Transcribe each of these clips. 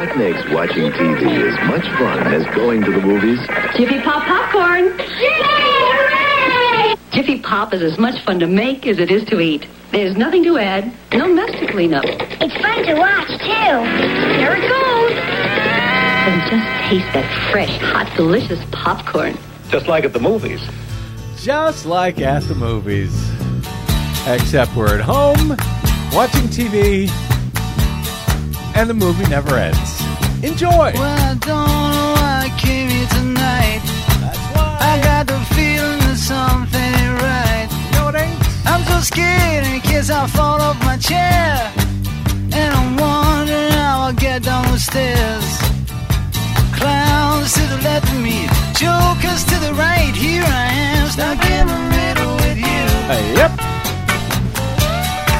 What makes watching TV as much fun as going to the movies? Jiffy Pop popcorn. Jiffy Pop is as much fun to make as it is to eat. There's nothing to add, no mess to clean up. It's fun to watch, too. Here it goes. And just taste that fresh, hot, delicious popcorn. Just like at the movies. Just like at the movies. Except we're at home, watching TV, and the movie never ends. Enjoy! Well, I don't know why I came here tonight. That's why. I got the feeling that something ain't right. No, it ain't. I'm so scared in case I fall off my chair. And I'm wondering how I'll get down the stairs. Clowns to the left of me, jokers to the right. Here I am, stuck in the middle with you. Yep.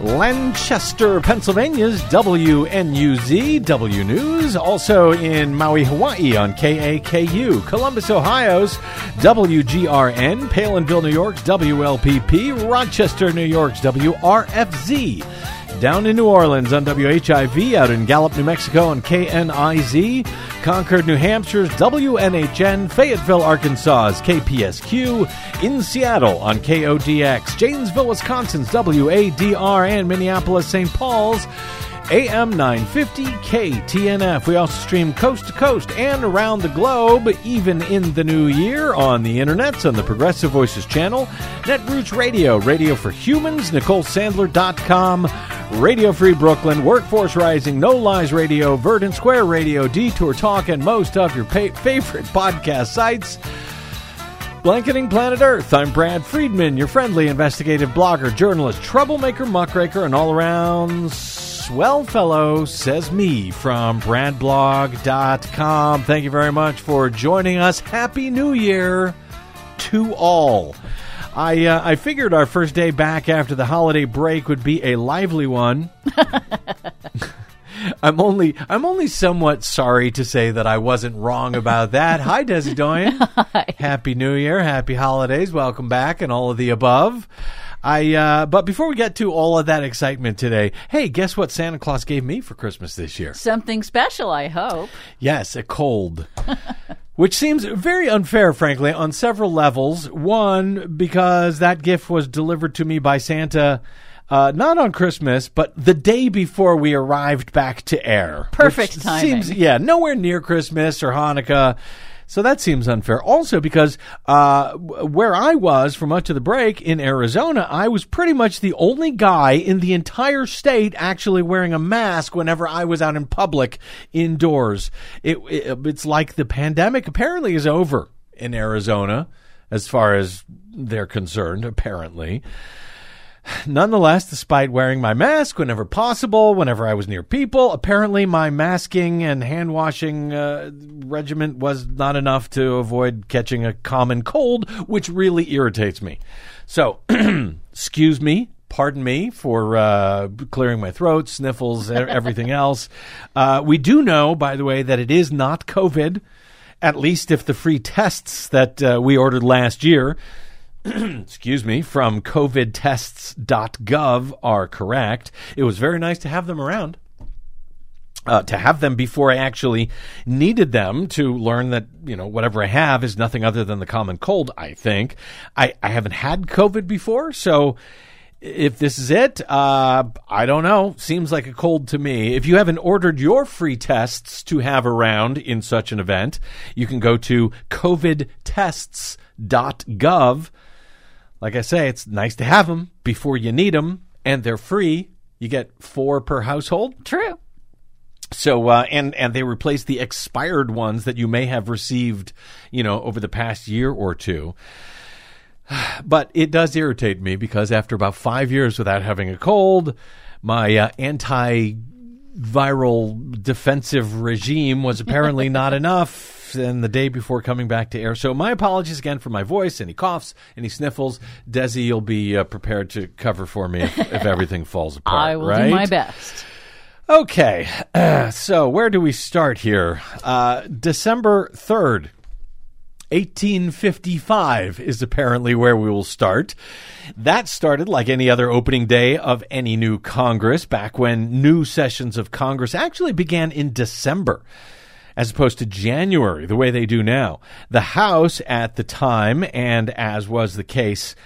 Lancaster, Pennsylvania's WNUZ, W News, also in Maui, Hawaii on KAKU, Columbus, Ohio's WGRN, Palenville, New York's WLPP, Rochester, New York's WRFZ. Down in New Orleans on WHIV, out in Gallup, New Mexico on KNIZ, Concord, New Hampshire's WNHN, Fayetteville, Arkansas's KPSQ, in Seattle on KODX, Janesville, Wisconsin's WADR, and Minneapolis, St. Paul's AM 950 KTNF. We also stream coast to coast and around the globe, even in the new year, on the internets, on the Progressive Voices channel, Netroots Radio, Radio for Humans, NicoleSandler.com, Radio Free Brooklyn, Workforce Rising, No Lies Radio, Verdant Square Radio, Detour Talk, and most of your pa- favorite podcast sites. Blanketing Planet Earth. I'm Brad Friedman, your friendly investigative blogger, journalist, troublemaker, muckraker, and all around swell fellow, says me from bradblog.com. Thank you very much for joining us. Happy New Year to all. I uh, I figured our first day back after the holiday break would be a lively one. I'm only I'm only somewhat sorry to say that I wasn't wrong about that. Hi, Desi Doyen. Happy New Year, happy holidays, welcome back, and all of the above. I uh, but before we get to all of that excitement today, hey, guess what Santa Claus gave me for Christmas this year? Something special, I hope. Yes, a cold. Which seems very unfair, frankly, on several levels. One, because that gift was delivered to me by Santa uh, not on Christmas, but the day before we arrived back to air. Perfect timing. Seems, yeah, nowhere near Christmas or Hanukkah. So that seems unfair. Also, because uh, where I was for much of the break in Arizona, I was pretty much the only guy in the entire state actually wearing a mask whenever I was out in public indoors. It, it, it's like the pandemic apparently is over in Arizona, as far as they're concerned, apparently. Nonetheless, despite wearing my mask whenever possible, whenever I was near people, apparently my masking and hand washing uh, regiment was not enough to avoid catching a common cold, which really irritates me. So, excuse me. Pardon me for uh, clearing my throat, sniffles, everything else. Uh, we do know, by the way, that it is not COVID, at least if the free tests that uh, we ordered last year excuse me, from covidtests.gov are correct. It was very nice to have them around. Uh, to have them before I actually needed them to learn that, you know, whatever I have is nothing other than the common cold, I think. I, I haven't had COVID before, so if this is it, uh, I don't know. Seems like a cold to me. If you haven't ordered your free tests to have around in such an event, you can go to covidtests.gov. Like I say, it's nice to have them before you need them, and they're free. You get four per household. True. So uh, and and they replace the expired ones that you may have received, you know, over the past year or two. But it does irritate me because after about five years without having a cold, my uh, anti viral defensive regime was apparently not enough. And the day before coming back to air. So my apologies again for my voice, any coughs, any sniffles. Desi, you'll be uh, prepared to cover for me if, if everything falls apart. I will right? do my best. Okay, so where do we start here? Uh, December 3rd, 1855 is apparently where we will start. That started like any other opening day of any new Congress back when new sessions of Congress actually began in December as opposed to January, the way they do now. The House at the time, and as was the case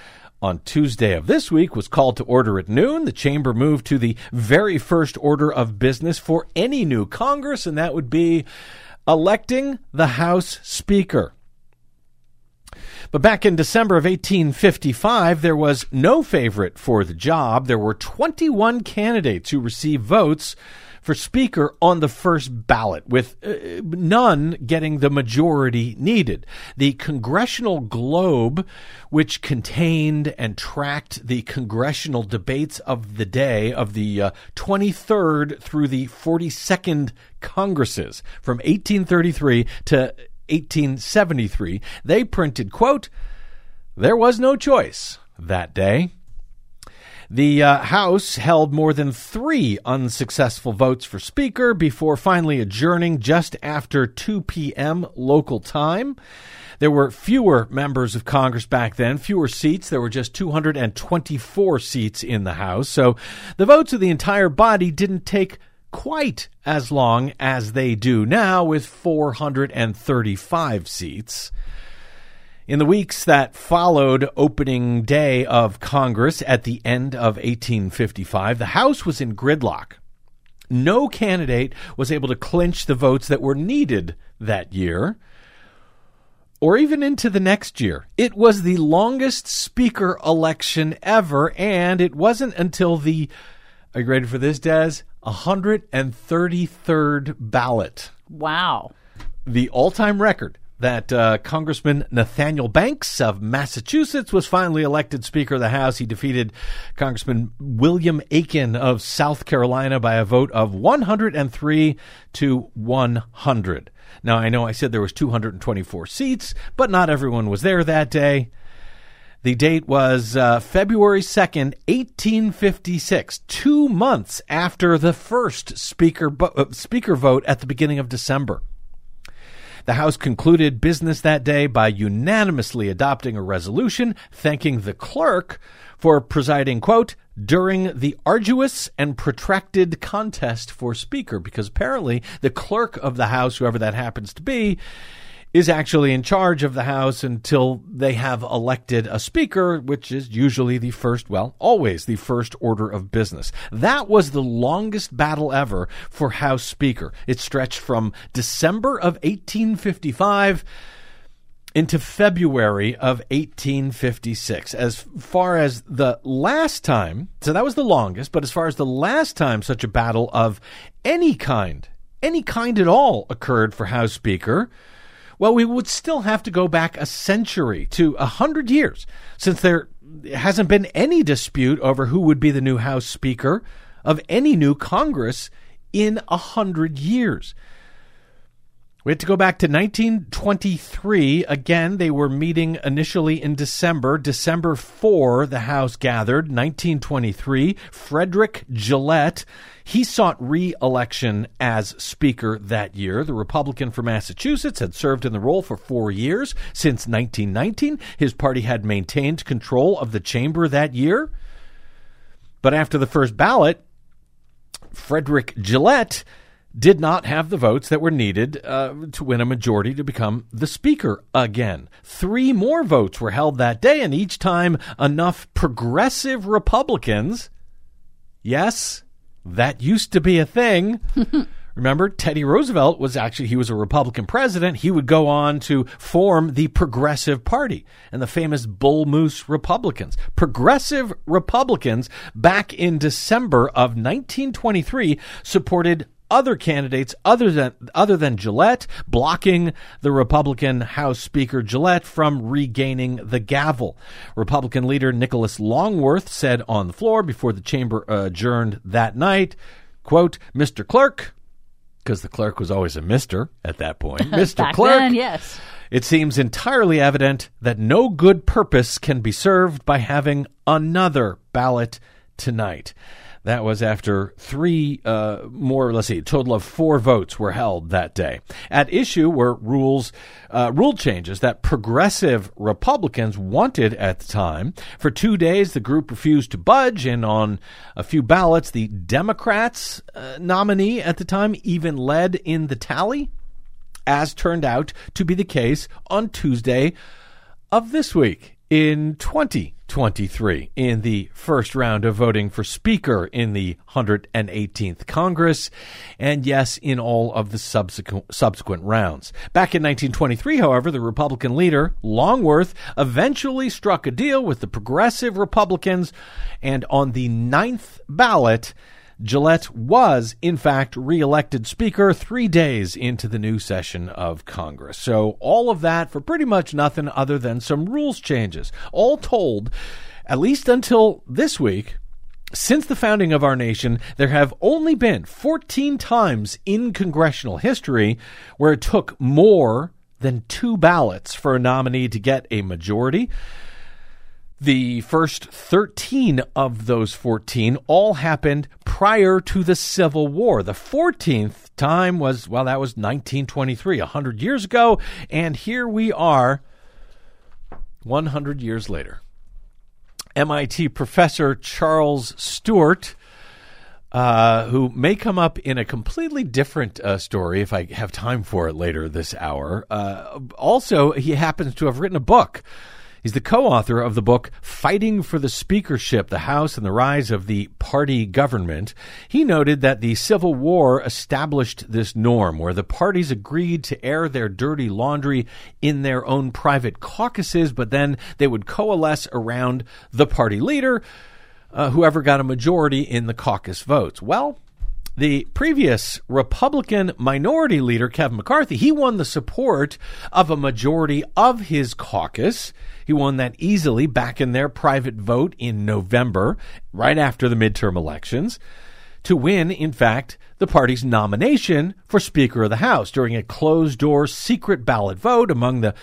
on Tuesday of this week, was called to order at noon. The chamber moved to the very first order of business for any new Congress, and that would be electing the House Speaker. But back in December of 1855, there was no favorite for the job. There were 21 candidates who received votes for Speaker on the first ballot, with uh, none getting the majority needed. The Congressional Globe, which contained and tracked the congressional debates of the day of the uh, 23rd through the 42nd Congresses from 1833 to 1873, they printed, quote, there was no choice that day. The uh, House held more than three unsuccessful votes for Speaker before finally adjourning just after 2 p.m. local time. There were fewer members of Congress back then, fewer seats. There were just 224 seats in the House. So the votes of the entire body didn't take quite as long as they do now with 435 seats. In the weeks that followed opening day of Congress at the end of 1855, the House was in gridlock. No candidate was able to clinch the votes that were needed that year or even into the next year. It was the longest speaker election ever, and it wasn't until the, are you ready for this, Des? 133rd ballot. Wow. The all time record that uh, Congressman Nathaniel Banks of Massachusetts was finally elected Speaker of the House. He defeated Congressman William Aiken of South Carolina by a vote of 103 to 100. Now, I know I said there was 224 seats, but not everyone was there that day. The date was uh, February 2nd, 1856, two months after the first speaker, bo- uh, speaker vote at the beginning of December. The House concluded business that day by unanimously adopting a resolution thanking the clerk for presiding, quote, during the arduous and protracted contest for Speaker, because apparently the clerk of the House, whoever that happens to be, is actually in charge of the House until they have elected a Speaker, which is usually the first, well, always the first order of business. That was the longest battle ever for House Speaker. It stretched from December of 1855 into February of 1856. As far as the last time, so that was the longest, but as far as the last time such a battle of any kind, any kind at all occurred for House Speaker, well, we would still have to go back a century to a hundred years since there hasn't been any dispute over who would be the new House Speaker of any new Congress in a hundred years. We had to go back to 1923. Again, they were meeting initially in December. December 4, the House gathered. 1923, Frederick Gillett. He sought re election as Speaker that year. The Republican from Massachusetts had served in the role for four years. Since 1919, his party had maintained control of the chamber that year. But after the first ballot, Frederick Gillett did not have the votes that were needed uh, to win a majority to become the speaker again. Three more votes were held that day, and each time enough progressive Republicans, yes, that used to be a thing. Remember, Teddy Roosevelt was actually, he was a Republican president. He would go on to form the Progressive Party and the famous Bull Moose Republicans. Progressive Republicans back in December of 1923 supported other candidates other than other than Gillett, blocking the Republican House Speaker Gillett from regaining the gavel. Republican leader Nicholas Longworth said on the floor before the chamber adjourned that night, Quote, Mr. Clerk, because the clerk was always a Mister at that point. Mr. Clerk, then, yes. it seems entirely evident that no good purpose can be served by having another ballot tonight. That was after three uh, more, let's see, total of four votes were held that day. At issue were rules, uh, rule changes that progressive Republicans wanted at the time. For two days, the group refused to budge, and on a few ballots, the Democrats' uh, nominee at the time even led in the tally as turned out to be the case on Tuesday of this week in 2023 in the first round of voting for Speaker in the 118th Congress, and yes, in all of the subsequent, subsequent rounds. Back in 1923, however, the Republican leader, Longworth, eventually struck a deal with the progressive Republicans, and on the ninth ballot, Gillett was, in fact, reelected Speaker three days into the new session of Congress. So, all of that for pretty much nothing other than some rules changes. All told, at least until this week, since the founding of our nation, there have only been 14 times in congressional history where it took more than two ballots for a nominee to get a majority. The first 13 of those 14 all happened prior to the Civil War. The 14th time was, well, that was 1923, 100 years ago. And here we are 100 years later. MIT professor Charles Stewart. Uh, who may come up in a completely different uh, story if I have time for it later this hour. Uh, also, he happens to have written a book He's the co author of the book Fighting for the Speakership The House and the Rise of the Party Government. He noted that the Civil War established this norm where the parties agreed to air their dirty laundry in their own private caucuses, but then they would coalesce around the party leader, uh, whoever got a majority in the caucus votes. Well, the previous Republican minority leader, Kevin McCarthy, he won the support of a majority of his caucus. He won that easily back in their private vote in November, right after the midterm elections, to win, in fact, the party's nomination for Speaker of the House during a closed door secret ballot vote among the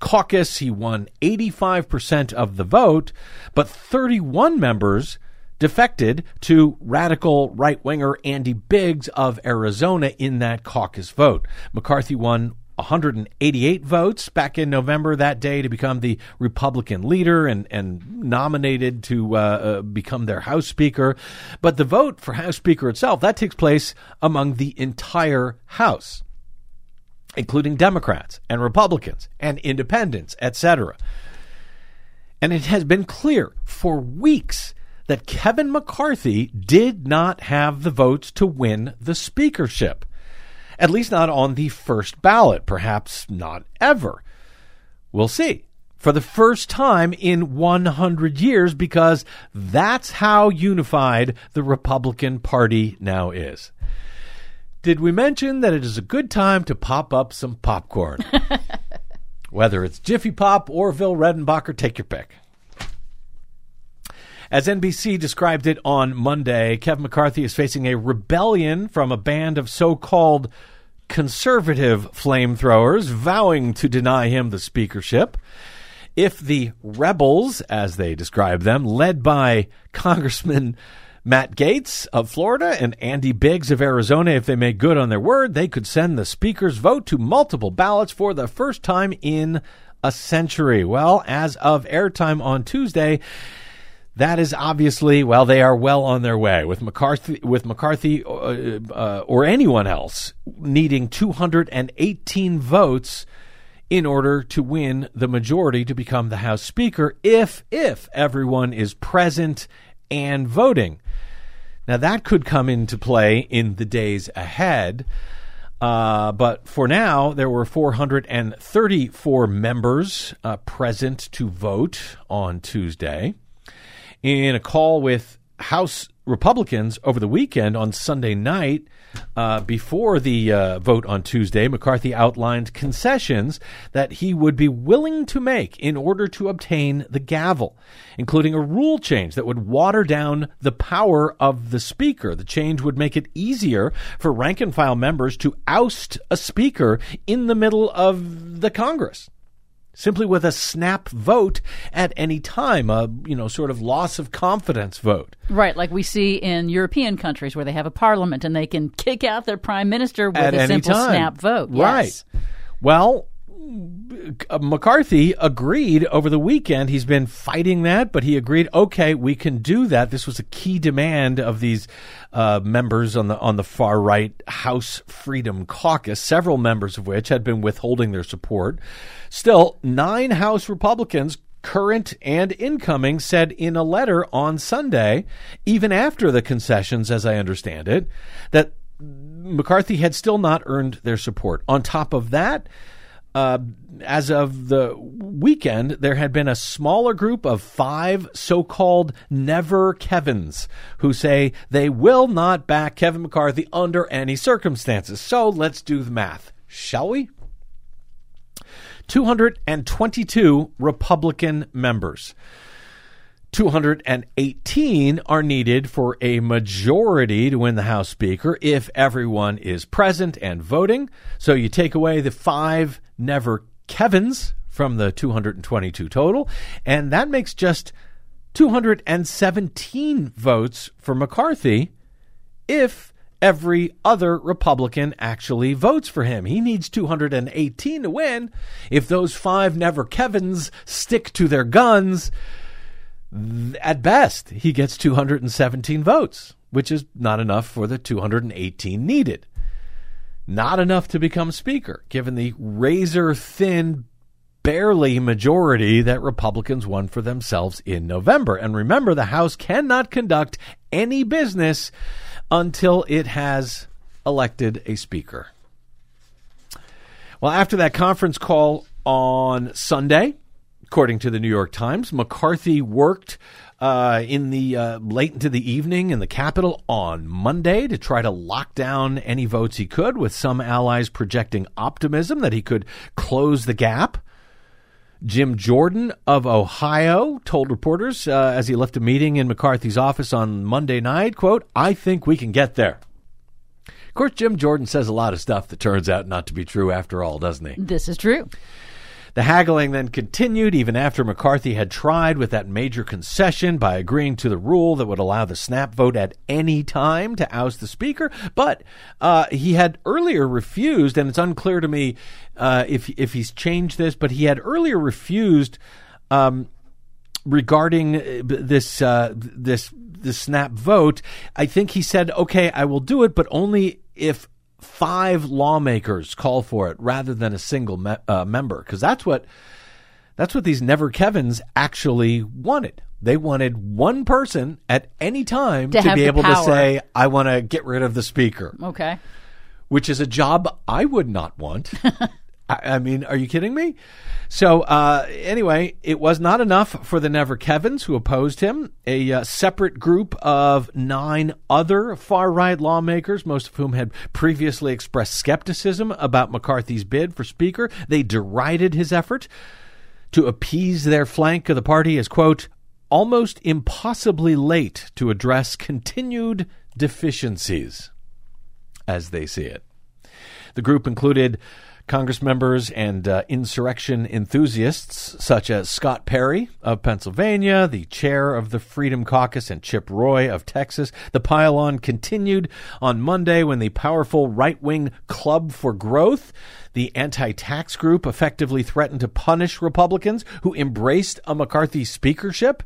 caucus. He won 85% of the vote, but 31 members defected to radical right winger Andy Biggs of Arizona in that caucus vote. McCarthy won 188 votes back in November that day to become the Republican leader and, and nominated to uh, uh, become their House Speaker. But the vote for House Speaker itself, that takes place among the entire House, including Democrats and Republicans and independents, etc. And it has been clear for weeks that Kevin McCarthy did not have the votes to win the speakership. At least not on the first ballot, perhaps not ever. We'll see. For the first time in 100 years, because that's how unified the Republican Party now is. Did we mention that it is a good time to pop up some popcorn? Whether it's Jiffy Pop, Orville, Redenbacher, take your pick. As NBC described it on Monday, Kevin McCarthy is facing a rebellion from a band of so called conservative flamethrowers vowing to deny him the speakership. If the rebels, as they describe them, led by Congressman Matt Gaetz of Florida and Andy Biggs of Arizona, if they made good on their word, they could send the speaker's vote to multiple ballots for the first time in a century. Well, as of airtime on Tuesday, that is obviously well they are well on their way with McCarthy with McCarthy uh, uh, or anyone else needing 218 votes in order to win the majority to become the House Speaker if if everyone is present and voting. Now that could come into play in the days ahead. Uh, but for now, there were 434 members uh, present to vote on Tuesday. In a call with House Republicans over the weekend on Sunday night, uh, before the uh, vote on Tuesday, McCarthy outlined concessions that he would be willing to make in order to obtain the gavel, including a rule change that would water down the power of the Speaker. The change would make it easier for rank and file members to oust a Speaker in the middle of the Congress simply with a snap vote at any time, a you know sort of loss of confidence vote. Right, like we see in European countries where they have a parliament and they can kick out their prime minister with at a simple time. snap vote. Right. Yes. Well, McCarthy agreed over the weekend. He's been fighting that, but he agreed. Okay, we can do that. This was a key demand of these uh, members on the on the far right House Freedom Caucus. Several members of which had been withholding their support. Still, nine House Republicans current and incoming, said in a letter on Sunday, even after the concessions, as I understand it, that McCarthy had still not earned their support. On top of that, uh, as of the weekend, there had been a smaller group of five so called never Kevins who say they will not back Kevin McCarthy under any circumstances. So let's do the math, shall we? 222 Republican members. 218 are needed for a majority to win the House Speaker if everyone is present and voting. So you take away the five never Kevins from the 222 total, and that makes just 217 votes for McCarthy if every other Republican actually votes for him. He needs 218 to win. If those five never Kevins stick to their guns, at best, he gets 217 votes, which is not enough for the 218 needed. Not enough to become Speaker, given the razor thin, barely majority that Republicans won for themselves in November. And remember, the House cannot conduct any business until it has elected a Speaker. Well, after that conference call on Sunday, according to the New York Times, McCarthy worked uh, in the uh, late into the evening in the Capitol on Monday to try to lock down any votes he could, with some allies projecting optimism that he could close the gap. Jim Jordan of Ohio told reporters uh, as he left a meeting in McCarthy's office on Monday night, quote, I think we can get there. Of course, Jim Jordan says a lot of stuff that turns out not to be true after all, doesn't he? This is true. The haggling then continued even after McCarthy had tried with that major concession by agreeing to the rule that would allow the snap vote at any time to oust the speaker. But uh, he had earlier refused, and it's unclear to me uh, if if he's changed this. But he had earlier refused um, regarding uh, this uh, this this snap vote. I think he said, "Okay, I will do it, but only if." Five lawmakers call for it rather than a single me- uh, member because that's what that's what these never Kevins actually wanted. They wanted one person at any time To to, be able to say, "I want to get rid of the speaker," Okay. which is a job I would not want. I, I mean, are you kidding me? So uh, anyway, it was not enough for the Never Kevins who opposed him. A uh, separate group of nine other far right lawmakers, most of whom had previously expressed skepticism about McCarthy's bid for Speaker, they derided his effort to appease their flank of the party as quote almost impossibly late to address continued deficiencies, as they see it. The group included Congress members and uh, insurrection enthusiasts such as Scott Perry of Pennsylvania, the chair of the Freedom Caucus, and Chip Roy of Texas. The pile-on continued on Monday when the powerful right-wing Club for Growth, the anti-tax group, effectively threatened to punish Republicans who embraced a McCarthy speakership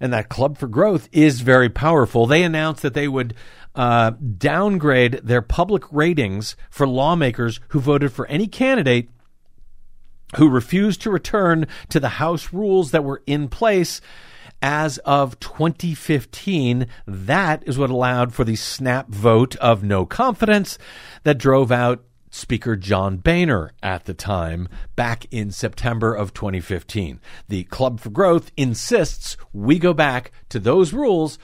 and that Club for Growth is very powerful. They announced that they would uh, downgrade their public ratings for lawmakers who voted for any candidate who refused to return to the House rules that were in place as of 2015. That is what allowed for the snap vote of no confidence that drove out Speaker John Boehner at the time back in September of 2015. The Club for Growth insists we go back to those rules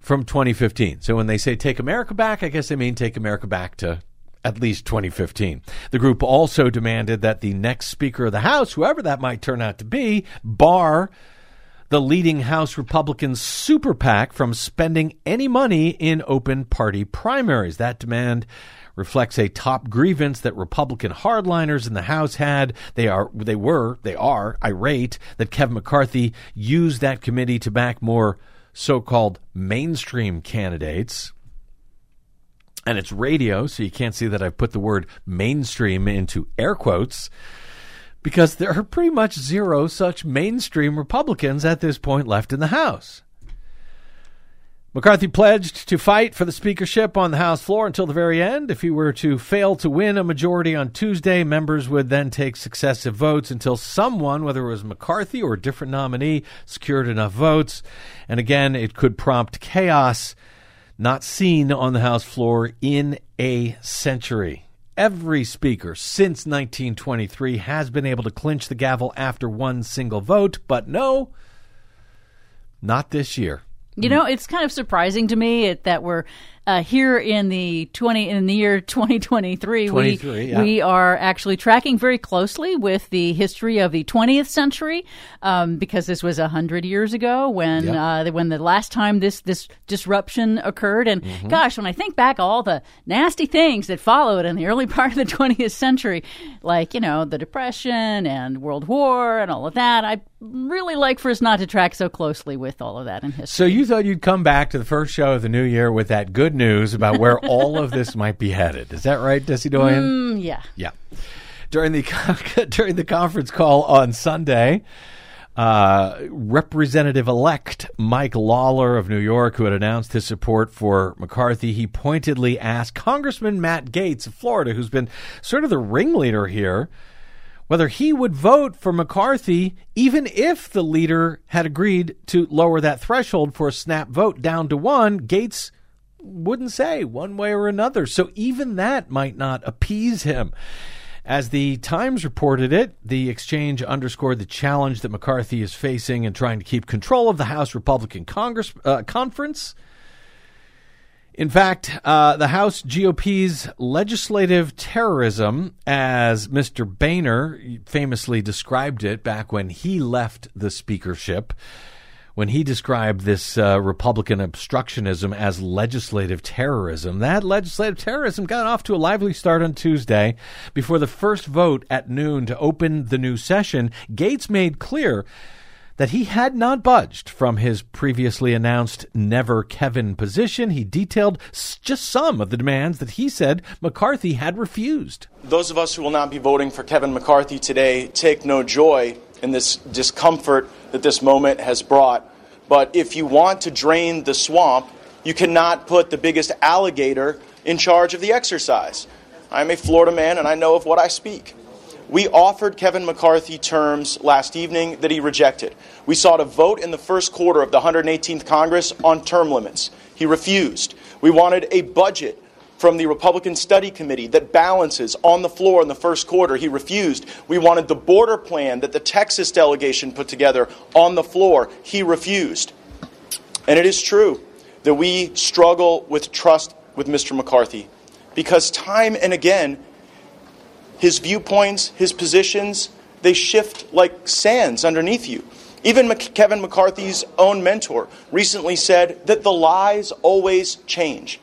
from 2015. So when they say take America back, I guess they mean take America back to at least 2015. The group also demanded that the next Speaker of the House, whoever that might turn out to be, bar the leading House Republican super PAC from spending any money in open party primaries. That demand reflects a top grievance that Republican hardliners in the House had. They are, they were, they are irate that Kevin McCarthy used that committee to back more so-called mainstream candidates. And it's radio, so you can't see that I've put the word mainstream into air quotes because there are pretty much zero such mainstream Republicans at this point left in the House. McCarthy pledged to fight for the speakership on the House floor until the very end. If he were to fail to win a majority on Tuesday, members would then take successive votes until someone, whether it was McCarthy or a different nominee, secured enough votes. And again, it could prompt chaos not seen on the House floor in a century. Every speaker since 1923 has been able to clinch the gavel after one single vote, but no, not this year. You know, it's kind of surprising to me it, that we're uh, here in the twenty in the year 2023. we yeah. we are actually tracking very closely with the history of the 20th century um, because this was hundred years ago when uh, the- when the last time this this disruption occurred. And Mm-hmm. gosh, when I think back all the nasty things that followed in the early part of the 20th century, like you know the Depression and World War and all of that, I really like for us not to track so closely with all of that in history. So you thought you'd come back to the first show of the new year with that good news about where all of this might be headed. Is that right, Desi Doyen? Mm, yeah. Yeah. During the during the conference call on Sunday, uh, Representative elect Mike Lawler of New York, who had announced his support for McCarthy, he pointedly asked Congressman Matt Gaetz of Florida, who's been sort of the ringleader here, whether he would vote for McCarthy even if the leader had agreed to lower that threshold for a snap vote down to one. Gaetz wouldn't say one way or another. So even that might not appease him. As the Times reported it, the exchange underscored the challenge that McCarthy is facing in trying to keep control of the House Republican Congress uh, conference. In fact, uh, the House GOP's legislative terrorism, as Mr. Boehner famously described it back when he left the speakership, when he described this uh, Republican obstructionism as legislative terrorism. That legislative terrorism got off to a lively start on Tuesday. Before the first vote at noon to open the new session, Gaetz made clear that he had not budged from his previously announced never Kevin position. He detailed just some of the demands that he said McCarthy had refused. Those of us who will not be voting for Kevin McCarthy today take no joy in this discomfort that this moment has brought. But if you want to drain the swamp, you cannot put the biggest alligator in charge of the exercise. I'm a Florida man and I know of what I speak. We offered Kevin McCarthy terms last evening that he rejected. We sought a vote in the first quarter of the 118th Congress on term limits. He refused. We wanted a budget from the Republican Study Committee that balances on the floor in the first quarter. He refused. We wanted the border plan that the Texas delegation put together on the floor. He refused. And it is true that we struggle with trust with Mr. McCarthy because time and again, his viewpoints, his positions, they shift like sands underneath you. Even Kevin McCarthy's own mentor recently said that the lies always change.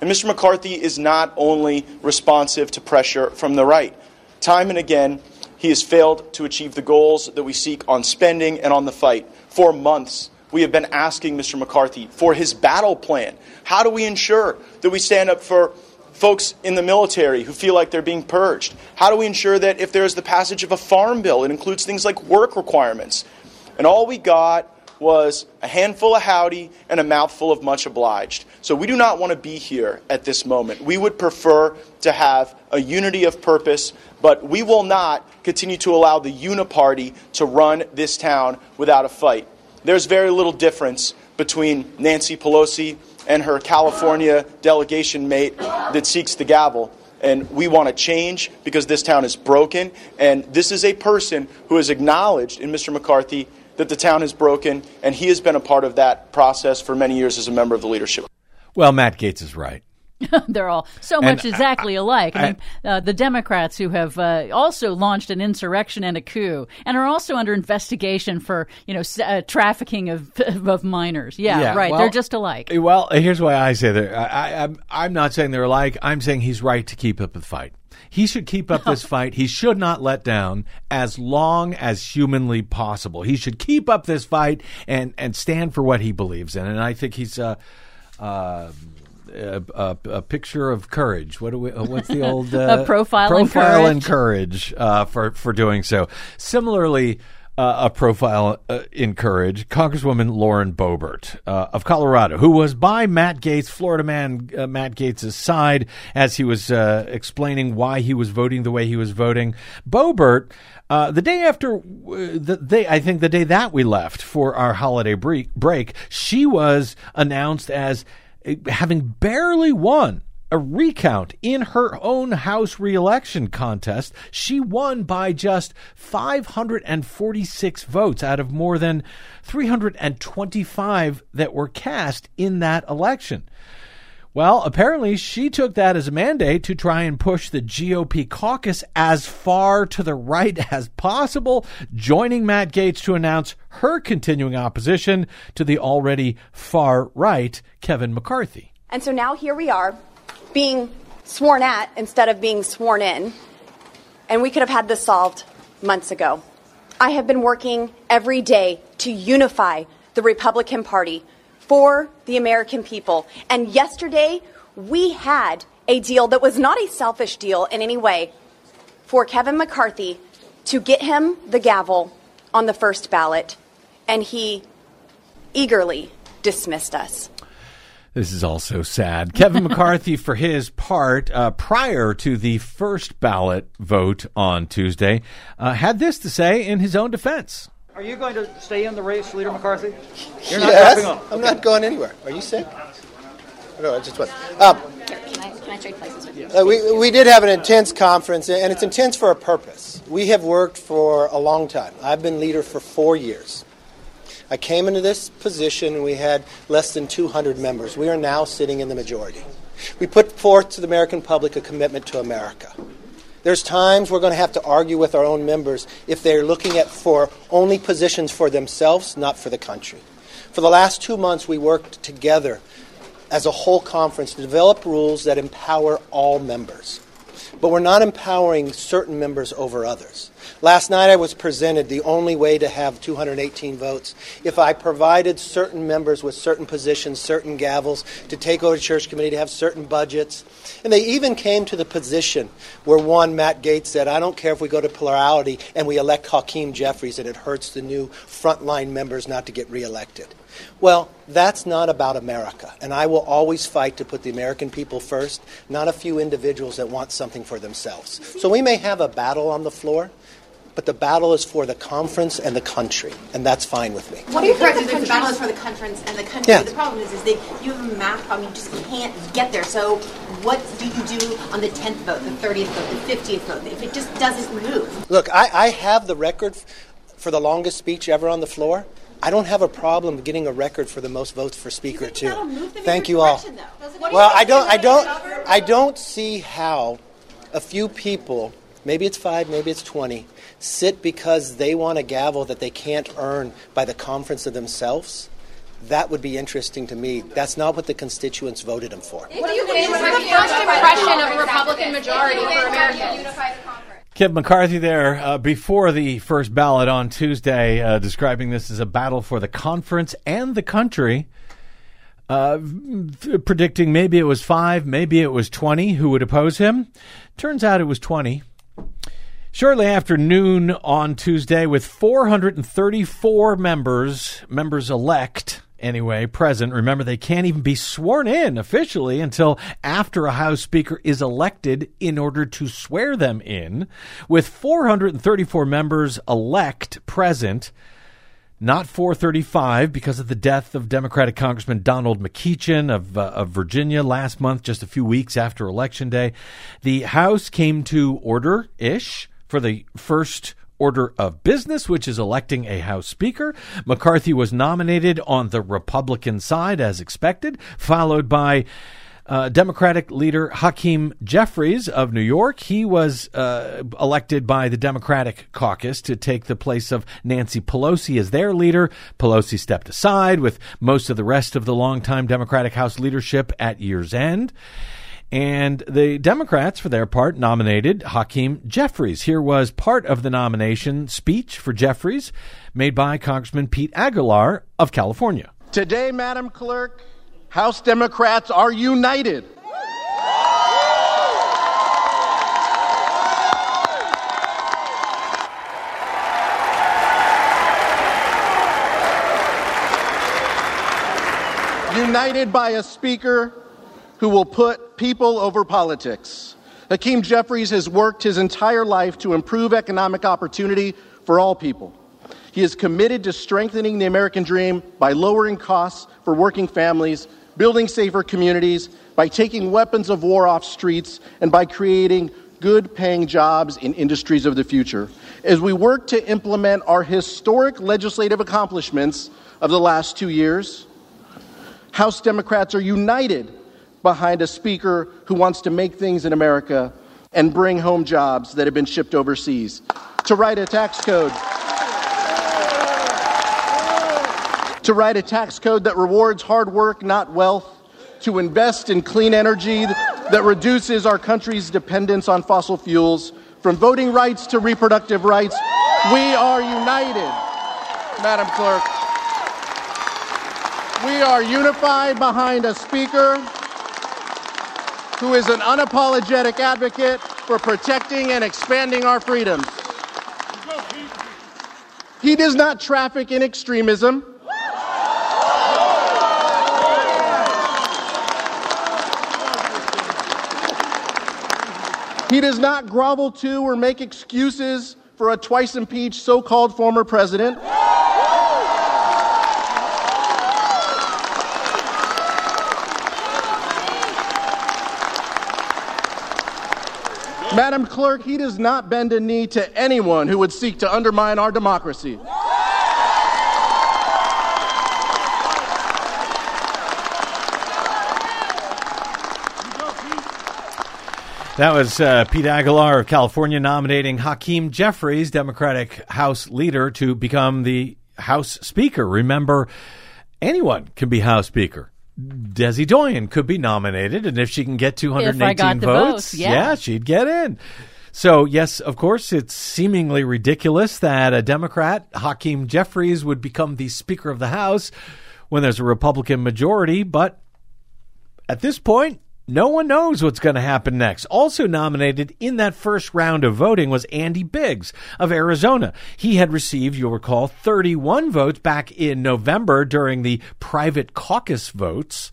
And Mr. McCarthy is not only responsive to pressure from the right. Time and again, he has failed to achieve the goals that we seek on spending and on the fight. For months, we have been asking Mr. McCarthy for his battle plan. How do we ensure that we stand up for folks in the military who feel like they're being purged? How do we ensure that if there's the passage of a farm bill, it includes things like work requirements? And all we got was a handful of howdy and a mouthful of much obliged. So we do not want to be here at this moment. We would prefer to have a unity of purpose, but we will not continue to allow the uniparty to run this town without a fight. There's very little difference between Nancy Pelosi and her California delegation mate that seeks the gavel. And we want to change because this town is broken. And this is a person who has acknowledged in Mr. McCarthy that the town is broken, and he has been a part of that process for many years as a member of the leadership. Well, Matt Gaetz is right. They're all so And much I- exactly alike. I, I- mean, uh, the Democrats who have uh, also launched an insurrection and a coup, and are also under investigation for you know uh, trafficking of of minors. Yeah, right. well, They're just alike. Well, here's why I say that. I, I, I'm, I'm not saying they're alike. I'm saying he's right to keep up the fight. He should keep up this fight. He should not let down as long as humanly possible. He should keep up this fight and, and stand for what he believes in. And I think he's uh, uh, a, a, a picture of courage. What do we, uh, what's the old uh, profile profile in courage. courage uh, for for doing so. Similarly, uh, a profile uh, in courage, Congresswoman Lauren Boebert uh, of Colorado, who was by Matt Gaetz, Florida man uh, Matt Gaetz' side as he was uh, explaining why he was voting the way he was voting. Boebert. Uh, the day after, the day I think the day that we left for our holiday break, break, she was announced as having barely won a recount in her own House reelection contest. She won by just 546 votes out of more than 325 that were cast in that election. Well, apparently she took that as a mandate to try and push the GOP caucus as far to the right as possible, joining Matt Gaetz to announce her continuing opposition to the already far right Kevin McCarthy. And so now here we are, being sworn at instead of being sworn in. And we could have had this solved months ago. I have been working every day to unify the Republican Party for the American people. And yesterday, we had a deal that was not a selfish deal in any way for Kevin McCarthy to get him the gavel on the first ballot. And he eagerly dismissed us. This is also sad. Kevin McCarthy, for his part, uh, prior to the first ballot vote on Tuesday, uh, had this to say in his own defense. Are you going to stay in the race, Leader McCarthy? You're not yes, dropping off. I'm not going anywhere. Are you sick? No, I just went. Um, Can I, can I trade places with you? uh, we, we did have an intense conference, and it's intense for a purpose. We have worked for a long time. I've been leader for four years. I came into this position and we had less than 200 members. We are now sitting in the majority. We put forth to the American public a commitment to America. There's times we're going to have to argue with our own members if they're looking at for only positions for themselves, not for the country. For the last two months, we worked together as a whole conference to develop rules that empower all members. But we're not empowering certain members over others. Last night I was presented the only way to have 218 votes if I provided certain members with certain positions, certain gavels, to take over the church committee, to have certain budgets. And they even came to the position where one, Matt Gaetz, said, I don't care if we go to plurality and we elect Hakeem Jeffries and it hurts the new frontline members not to get reelected. Well, that's not about America. And I will always fight to put the American people first, not a few individuals that want something for themselves. So we may have a battle on the floor, but the battle is for the conference and the country, and that's fine with me. What do you think the, the battle is for the conference and the country? Yeah. The problem is, is that you have a math problem. You just can't get there. So, what do you do on the tenth vote, the thirtieth vote, the fiftieth vote? If it just doesn't move, Look, I, I have the record for the longest speech ever on the floor. I don't have a problem getting a record for the most votes for speaker too. that'll move them in Thank you all. direction, though. What do you Well, I don't, I don't. I don't see how a few people, maybe it's five, maybe it's twenty, sit because they want a gavel that they can't earn by the conference of themselves. That would be interesting to me. That's not what the constituents voted them for. What do you think is the first impression of a Republican majority for Americans? Kevin McCarthy there uh, before the first ballot on Tuesday, uh, describing this as a battle for the conference and the country. Uh, predicting maybe it was five, maybe it was 20 who would oppose him. Turns out it was 20. Shortly after noon on Tuesday, with 434 members, members elect, anyway, present. Remember, they can't even be sworn in officially until after a House Speaker is elected in order to swear them in. With 434 members elect present, not 435 because of the death of Democratic Congressman Donald McEachin of, uh, of Virginia last month, just a few weeks after Election Day. The House came to order ish for the first order of business, which is electing a House Speaker. McCarthy was nominated on the Republican side, as expected, followed by uh, Democratic leader Hakeem Jeffries of New York. He was uh, elected by the Democratic caucus to take the place of Nancy Pelosi as their leader. Pelosi stepped aside with most of the rest of the longtime Democratic House leadership at year's end. And the Democrats, for their part, nominated Hakeem Jeffries. Here was part of the nomination speech for Jeffries made by Congressman Pete Aguilar of California. Today, Madam Clerk, House Democrats are united. United by a speaker who will put people over politics. Hakeem Jeffries has worked his entire life to improve economic opportunity for all people. He is committed to strengthening the American dream by lowering costs for working families, building safer communities, by taking weapons of war off streets, and by creating good paying jobs in industries of the future. As we work to implement our historic legislative accomplishments of the last two years, House Democrats are united behind a speaker who wants to make things in America and bring home jobs that have been shipped overseas, to write a tax code. To write a tax code that rewards hard work, not wealth, to invest in clean energy that reduces our country's dependence on fossil fuels, from voting rights to reproductive rights. We are united, Madam Clerk. We are unified behind a speaker who is an unapologetic advocate for protecting and expanding our freedoms. He does not traffic in extremism. He does not grovel to or make excuses for a twice impeached so called former president. Madam Clerk, he does not bend a knee to anyone who would seek to undermine our democracy. That was uh, Pete Aguilar of California nominating Hakeem Jeffries, Democratic House leader, to become the House Speaker. Remember, anyone can be House Speaker. Desi Doyen could be nominated, and if she can get 218 the votes, votes, yeah. she'd get in. So, yes, of course, it's seemingly ridiculous that a Democrat, Hakeem Jeffries, would become the Speaker of the House when there's a Republican majority, but at this point, no one knows what's going to happen next. Also nominated in that first round of voting was Andy Biggs of Arizona. He had received, you'll recall, 31 votes back in November during the private caucus votes.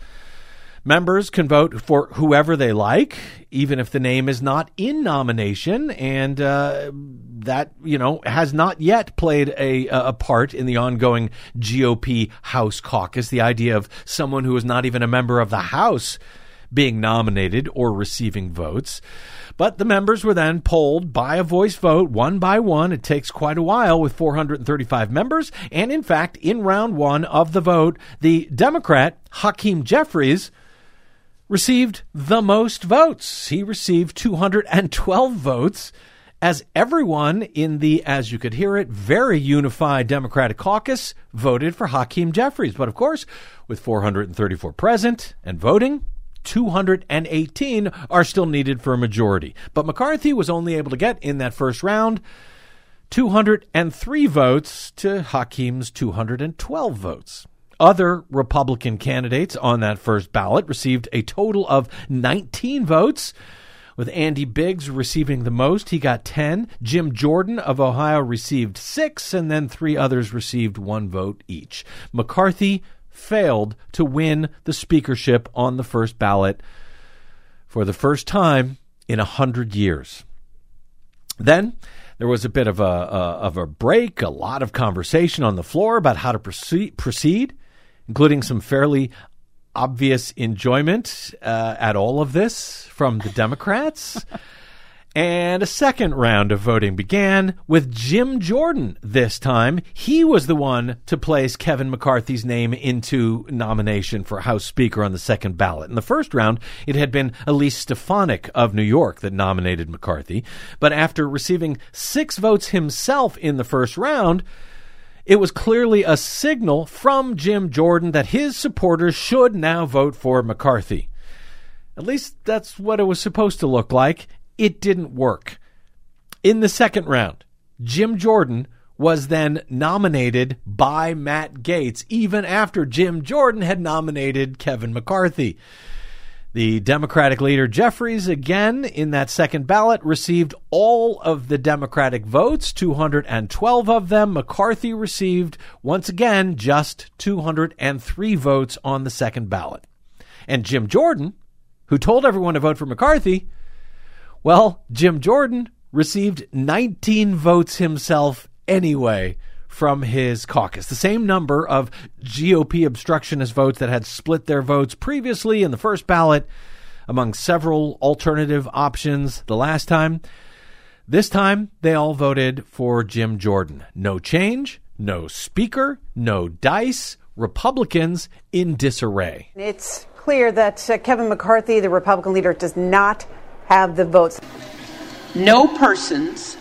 Members can vote for whoever they like, even if the name is not in nomination, and uh, that you know has not yet played a a part in the ongoing GOP House caucus. The idea of someone who is not even a member of the House being nominated or receiving votes. But the members were then polled by a voice vote, one by one. It takes quite a while with 435 members. And in fact, in round one of the vote, the Democrat, Hakeem Jeffries, received the most votes. He received 212 votes as everyone in the, as you could hear it, very unified Democratic caucus voted for Hakeem Jeffries. But of course, with 434 present and voting, 218 are still needed for a majority. But McCarthy was only able to get in that first round 203 votes to Hakeem's 212 votes. Other Republican candidates on that first ballot received a total of 19 votes, with Andy Biggs receiving the most. He got 10. Jim Jordan of Ohio received six, and then three others received one vote each. McCarthy failed to win the speakership on the first ballot for the first time in a hundred years. Then there was a bit of a, a, of a break, a lot of conversation on the floor about how to proceed, proceed including some fairly obvious enjoyment uh, at all of this from the Democrats. And a second round of voting began with Jim Jordan this time. He was the one to place Kevin McCarthy's name into nomination for House Speaker on the second ballot. In the first round, it had been Elise Stefanik of New York that nominated McCarthy. But after receiving six votes himself in the first round, it was clearly a signal from Jim Jordan that his supporters should now vote for McCarthy. At least that's what it was supposed to look like. It didn't work. In the second round, Jim Jordan was then nominated by Matt Gaetz, even after Jim Jordan had nominated Kevin McCarthy. The Democratic leader Jeffries, again in that second ballot, received all of the Democratic votes, 212 of them. McCarthy received, once again, just 203 votes on the second ballot. And Jim Jordan, who told everyone to vote for McCarthy, well, Jim Jordan received 19 votes himself anyway from his caucus. The same number of GOP obstructionist votes that had split their votes previously in the first ballot among several alternative options the last time. This time, they all voted for Jim Jordan. No change, no speaker, no dice, Republicans in disarray. It's clear that uh, Kevin McCarthy, the Republican leader, does not have the votes. No persons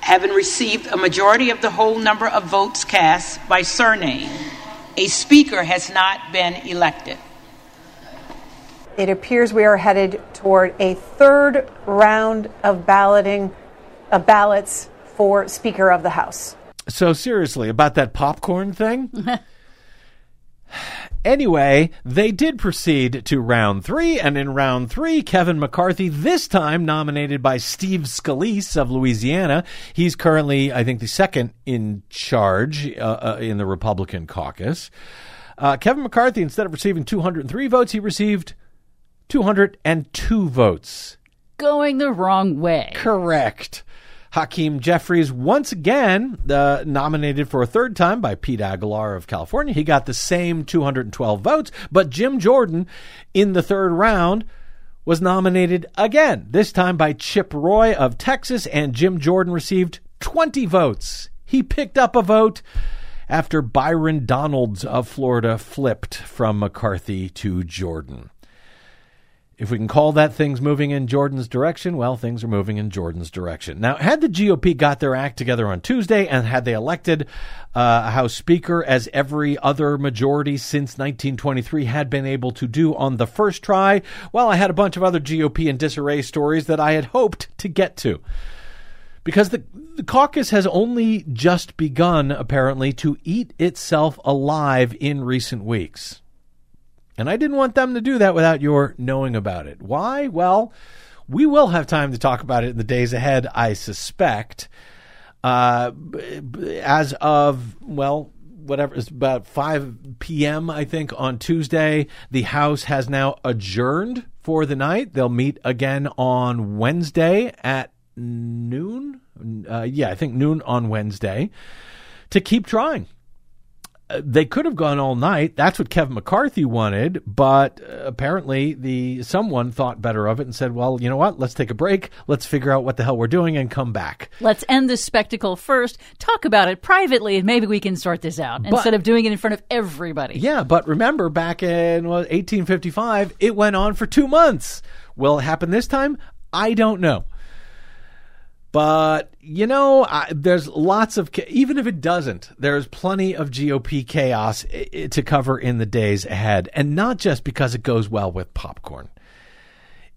having received a majority of the whole number of votes cast by surname, a speaker has not been elected. It appears we are headed toward a third round of balloting, of ballots for Speaker of the House. So seriously, about that popcorn thing? Anyway, they did proceed to round three, and in round three, Kevin McCarthy, this time nominated by Steve Scalise of Louisiana. He's currently, I think, the second in charge uh, uh, in the Republican caucus. Uh, Kevin McCarthy, instead of receiving 203 votes, he received 202 votes. Going the wrong way. Correct. Hakeem Jeffries, once again uh, nominated for a third time by Pete Aguilar of California. He got the same 212 votes, but Jim Jordan in the third round was nominated again, this time by Chip Roy of Texas, and Jim Jordan received 20 votes. He picked up a vote after Byron Donalds of Florida flipped from McCarthy to Jordan. If we can call that things moving in Jordan's direction, well, things are moving in Jordan's direction. Now, had the GOP got their act together on Tuesday and had they elected uh, a House Speaker as every other majority since 1923 had been able to do on the first try, well, I had a bunch of other GOP and disarray stories that I had hoped to get to. Because the, the caucus has only just begun, apparently, to eat itself alive in recent weeks. And I didn't want them to do that without your knowing about it. Why? Well, we will have time to talk about it in the days ahead, I suspect. Uh, as of, well, whatever, it's about 5 p.m., I think, on Tuesday, the House has now adjourned for the night. They'll meet again on Wednesday at noon. Uh, yeah, I think noon on Wednesday to keep trying they could have gone all night. That's what Kevin McCarthy wanted, but uh, apparently the someone thought better of it and said, "Well, you know what? Let's take a break. Let's figure out what the hell we're doing and come back." Let's end this spectacle first. Talk about it privately, and maybe we can sort this out But- instead of doing it in front of everybody. Yeah, but remember back in well, 1855, it went on for 2 months. Will it happen this time? I don't know. But you know, I, there's lots of even if it doesn't, there's plenty of GOP chaos to cover in the days ahead, and not just because it goes well with popcorn.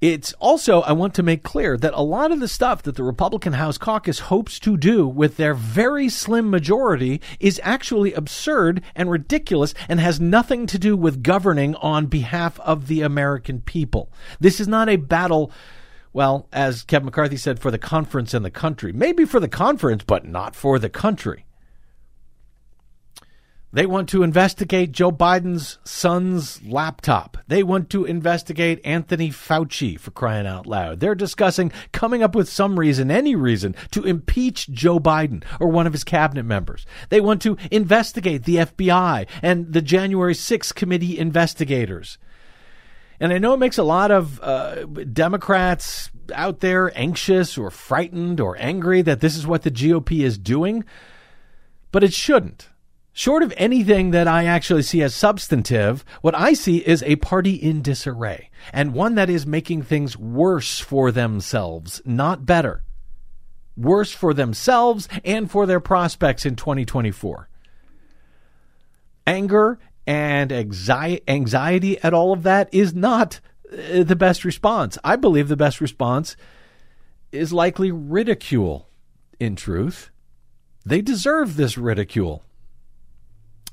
It's also, I want to make clear that a lot of the stuff that the Republican House caucus hopes to do with their very slim majority is actually absurd and ridiculous and has nothing to do with governing on behalf of the American people. This is not a battle, well, as Kevin McCarthy said, for the conference and the country. Maybe for the conference, but not for the country. They want to investigate Joe Biden's son's laptop. They want to investigate Anthony Fauci for crying out loud. They're discussing coming up with some reason, any reason, to impeach Joe Biden or one of his cabinet members. They want to investigate the FBI and the January 6th committee investigators. And I know it makes a lot of uh, Democrats out there anxious or frightened or angry that this is what the GOP is doing, but it shouldn't. Short of anything that I actually see as substantive, what I see is a party in disarray and one that is making things worse for themselves, not better. Worse for themselves and for their prospects in 2024. Anger and anxiety at all of that is not uh, the best response. I believe the best response is likely ridicule, in truth. They deserve this ridicule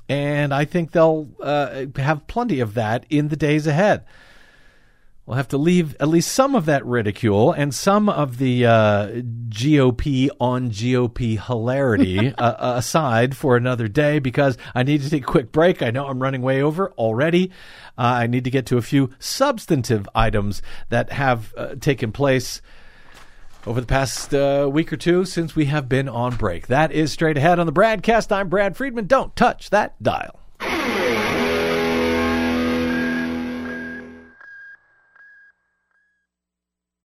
and I think they'll uh, have plenty of that in the days ahead. We'll have to leave at least some of that ridicule and some of the uh, GOP on GOP hilarity uh, aside for another day because I need to take a quick break. I know I'm running way over already. Uh, I need to get to a few substantive items that have uh, taken place over the past uh, week or two since we have been on break. That is straight ahead on the broadcast. I'm Brad Friedman. Don't touch that dial.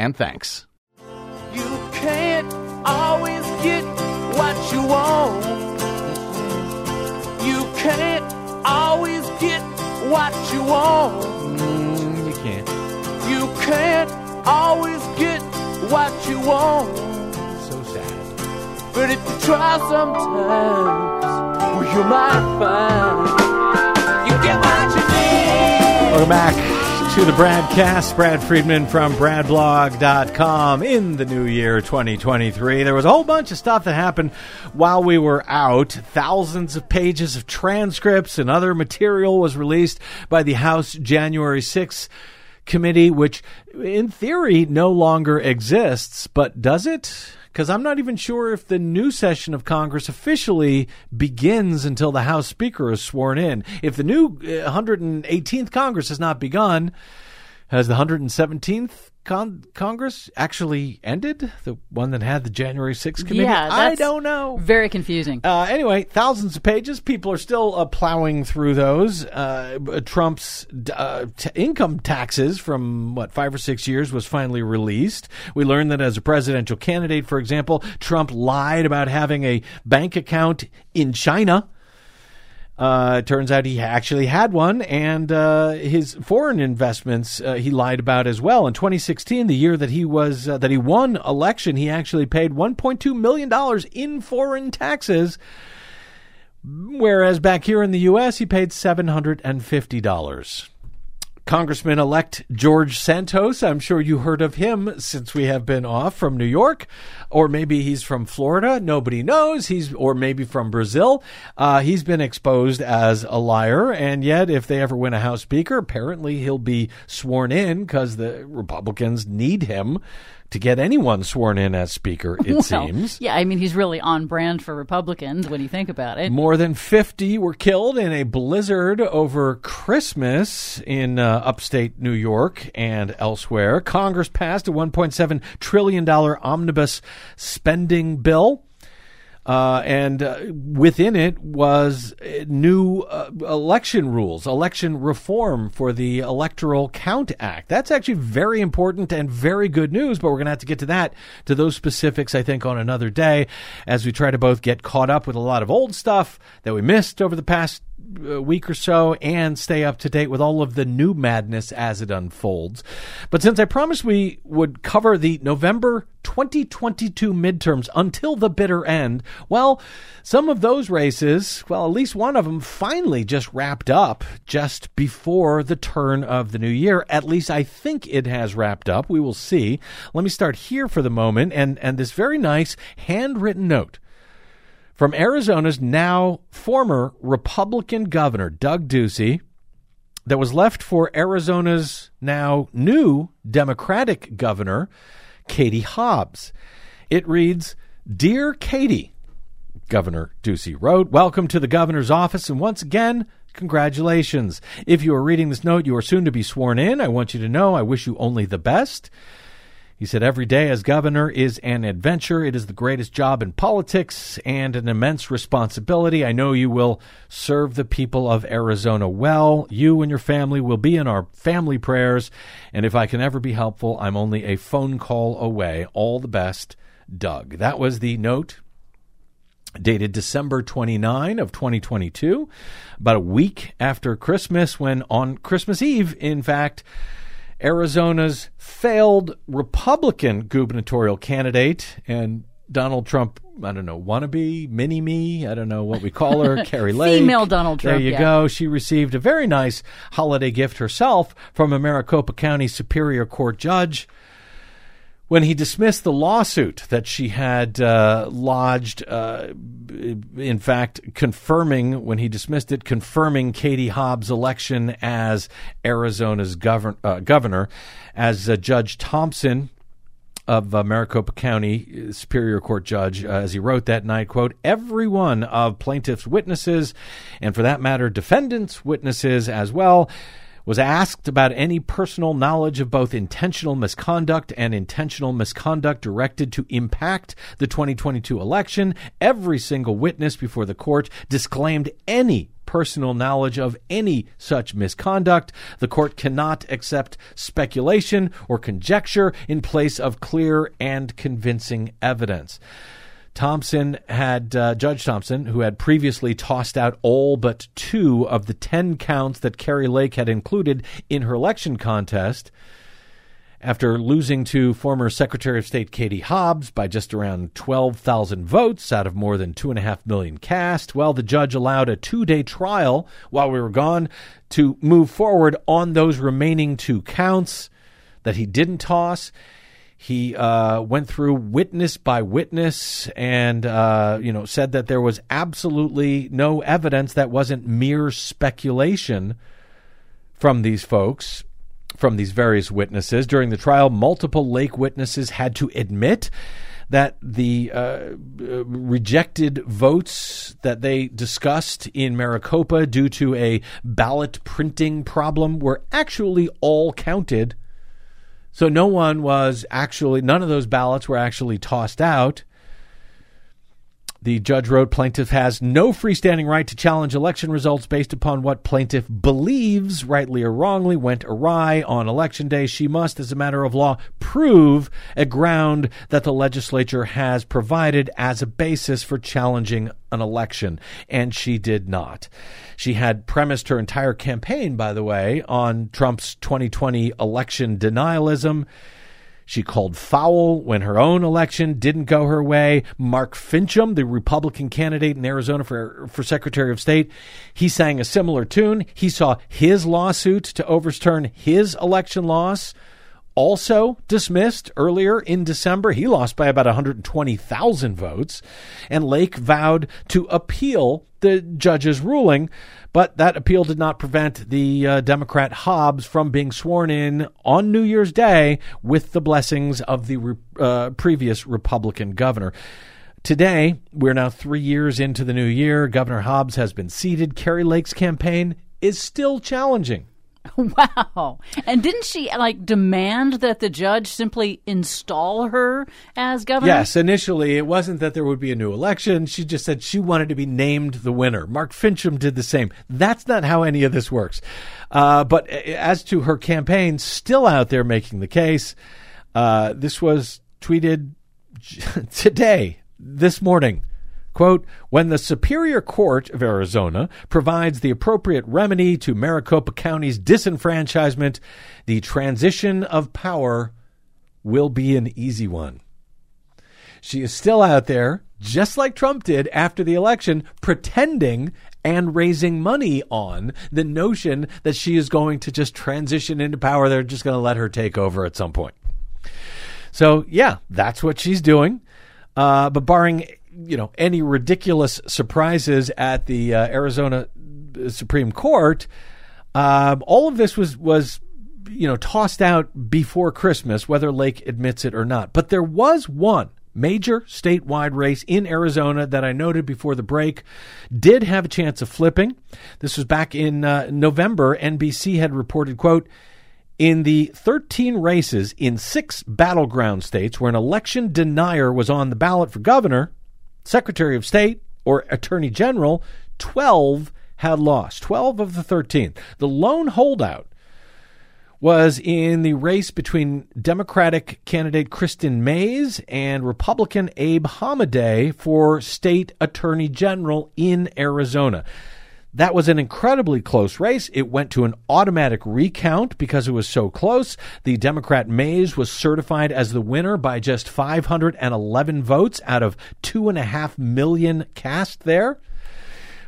and thanks. You can't always get what you want. You can't always get what you want. Mm, you can't. You can't always get what you want. So sad. But if you try sometimes, well, you might find you get what you need. Welcome back to the BradCast. Brad Friedman from BradBlog.com in the new year 2023. There was a whole bunch of stuff that happened while we were out. Thousands of pages of transcripts and other material was released by the House January 6th committee, which in theory no longer exists, but does it? Because I'm not even sure if the new session of Congress officially begins until the House Speaker is sworn in. If the new 118th uh, Congress has not begun, has the 117th Con- Congress actually ended? The one that had the January 6th committee? Yeah, I don't know. Very confusing. Uh, anyway, thousands of pages. People are still uh, plowing through those. Uh, Trump's uh, t- income taxes from, what, five or six years was finally released. We learned that as a presidential candidate, for example, Trump lied about having a bank account in China. Uh, turns out he actually had one, and uh, his foreign investments uh, he lied about as well. In 2016, the year that he was uh, that he won election, he actually paid 1.2 million dollars in foreign taxes, whereas back here in the U.S. he paid 750 dollars. Congressman elect George Santos. I'm sure you heard of him since we have been off from New York, or maybe he's from Florida. Nobody knows. He's or maybe from Brazil. Uh, he's been exposed as a liar, and yet if they ever win a House Speaker, apparently he'll be sworn in because the Republicans need him to get anyone sworn in as Speaker, it well, seems. Yeah, I mean, he's really on brand for Republicans when you think about it. More than 50 were killed in a blizzard over Christmas in uh, upstate New York and elsewhere. Congress passed a $1.7 trillion omnibus spending bill. Uh, and uh, within it was new uh, election rules, election reform for the Electoral Count Act. That's actually very important and very good news, but we're going to have to get to that, to those specifics, I think, on another day as we try to both get caught up with a lot of old stuff that we missed over the past week or so and stay up to date with all of the new madness as it unfolds. But since I promised we would cover the November 2022 midterms until the bitter end, well, some of those races, well, at least one of them finally just wrapped up just before the turn of the new year. At least I think it has wrapped up. We will see. Let me start here for the moment and, and this very nice handwritten note from Arizona's now former Republican governor, Doug Ducey. that was left for Arizona's now new Democratic governor, Katie Hobbs. It reads Dear Katie, Governor Ducey wrote, Welcome to the governor's office, and once again, congratulations. If you are reading this note, you are soon to be sworn in. I want you to know I wish you only the best. He said, Every day as governor is an adventure. It is the greatest job in politics and an immense responsibility. I know you will serve the people of Arizona well. You and your family will be in our family prayers. And if I can ever be helpful, I'm only a phone call away. All the best, Doug. That was the note dated December 29 of 2022, about a week after Christmas, when on Christmas Eve, in fact, Arizona's failed Republican gubernatorial candidate and Donald Trump, I don't know, wannabe, mini me, I don't know what we call her, Kari Lake. Female Donald Trump. There you yeah. go. She received a very nice holiday gift herself from a Maricopa County Superior Court judge when he dismissed the lawsuit that she had uh, lodged, uh, in fact, confirming, when he dismissed it, confirming Katie Hobbs' election as Arizona's govern, uh, governor, as uh, Judge Thompson of uh, Maricopa County uh, Superior Court judge, as he wrote that night, quote, every one of plaintiff's witnesses, and for that matter, defendants' witnesses as well, was asked about any personal knowledge of both intentional misconduct and intentional misconduct directed to impact the 2022 election. Every single witness before the court disclaimed any personal knowledge of any such misconduct. The court cannot accept speculation or conjecture in place of clear and convincing evidence. Thompson had, uh, Judge Thompson, who had previously tossed out all but two of the 10 counts that Kari Lake had included in her election contest, after losing to former Secretary of State Katie Hobbs by just around 12,000 votes out of more than 2.5 million cast, well, the judge allowed a two day trial while we were gone to move forward on those remaining two counts that he didn't toss. He uh, went through witness by witness and uh, you know said that there was absolutely no evidence that wasn't mere speculation from these folks, from these various witnesses during the trial. Multiple Lake witnesses had to admit that the uh, rejected votes that they discussed in Maricopa due to a ballot printing problem were actually all counted so no one was actually, none of those ballots were actually tossed out. The judge wrote plaintiff has no freestanding right to challenge election results based upon what plaintiff believes, rightly or wrongly, went awry on election day. She must, as a matter of law, prove a ground that the legislature has provided as a basis for challenging an election, and she did not. She had premised her entire campaign, by the way, on Trump's 2020 election denialism. She called foul when her own election didn't go her way. Mark Finchem, the Republican candidate in Arizona for, for Secretary of State, he sang a similar tune. He saw his lawsuit to overturn his election loss also dismissed earlier in December. He lost by about 120,000 votes. And Lake vowed to appeal the judge's ruling, but that appeal did not prevent the uh, Democrat Hobbs from being sworn in on New Year's Day with the blessings of the uh, previous Republican governor. Today, we're now three years into the new year. Governor Hobbs has been seated. Kari Lake's campaign is still challenging. Wow. And didn't she like demand that the judge simply install her as governor? Yes, initially it wasn't that there would be a new election. She just said she wanted to be named the winner. Mark Finchem did the same. That's not how any of this works. Uh, but as to her campaign, still out there making the case, uh, this was tweeted today, this morning. Quote, when the Superior Court of Arizona provides the appropriate remedy to Maricopa County's disenfranchisement, the transition of power will be an easy one. She is still out there, just like Trump did after the election, pretending and raising money on the notion that she is going to just transition into power. They're just going to let her take over at some point. So, yeah, that's what she's doing. Uh, but barring you know any ridiculous surprises at the uh, Arizona Supreme Court, Um, all of this was was you know tossed out before Christmas, whether Lake admits it or not. But there was one major statewide race in Arizona that I noted before the break did have a chance of flipping. This was back in uh, November. NBC had reported, quote, in the 13 races in six battleground states where an election denier was on the ballot for governor, secretary of state, or attorney general, 12 had lost. 12 of the 13. The lone holdout was in the race between Democratic candidate Kristen Mayes and Republican Abe Hamadeh for state attorney general in Arizona. That was an incredibly close race. It went to an automatic recount because it was so close. The Democrat Mayes was certified as the winner by just 511 votes out of two and a half million cast there.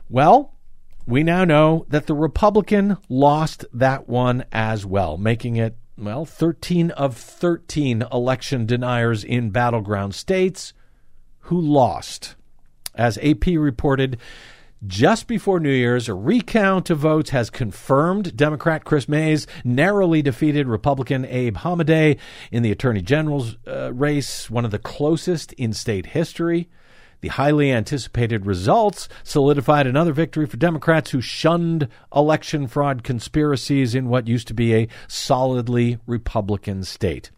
Well, we now know that the Republican lost that one as well, making it, well, 13 of 13 election deniers in battleground states who lost. As AP reported, just before New Year's, a recount of votes has confirmed Democrat Kris Mayes narrowly defeated Republican Abe Hamadeh in the Attorney General's uh, race, one of the closest in state history. The highly anticipated results solidified another victory for Democrats who shunned election fraud conspiracies in what used to be a solidly Republican state.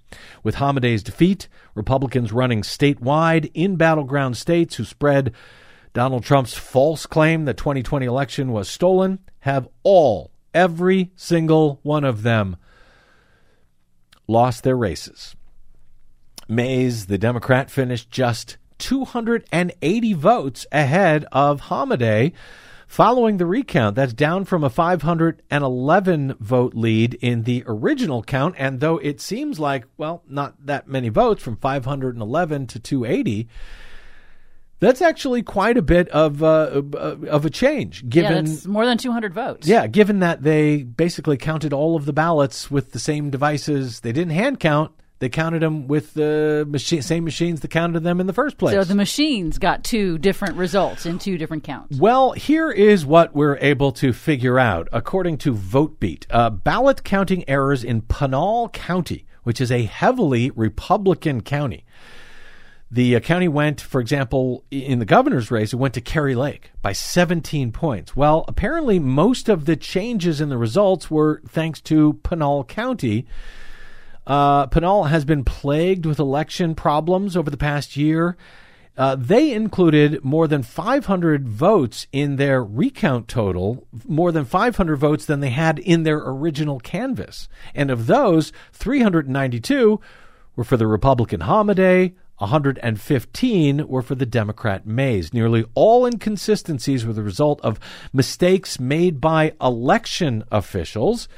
With Hamadeh's defeat, Republicans running statewide in battleground states who spread Donald Trump's false claim that 2020 election was stolen have all, every single one of them, lost their races. Mayes, the Democrat, finished just 280 votes ahead of Hamadeh following the recount. That's down from a 511 vote lead in the original count. And though it seems like, well, not that many votes from 511 to 280, that's actually quite a bit of uh, of a change. Given yeah, that's more than 200 votes. Yeah, given that they basically counted all of the ballots with the same devices, they didn't hand count. They counted them with the machine, same machines that counted them in the first place. So the machines got two different results in two different counts. Well, here is what we're able to figure out according to VoteBeat. Uh, ballot counting errors in Pinal County, which is a heavily Republican county. The uh, county went, for example, in the governor's race, it went to Kari Lake by 17 points. Well, apparently, most of the changes in the results were thanks to Pinal County. Uh, Pinal has been plagued with election problems over the past year. Uh, they included more than 500 votes in their recount total, more than 500 votes than they had in their original canvas. And of those, 392 were for the Republican Hamadeh, 115 were for the Democrat Mayes. Nearly all inconsistencies were the result of mistakes made by election officials,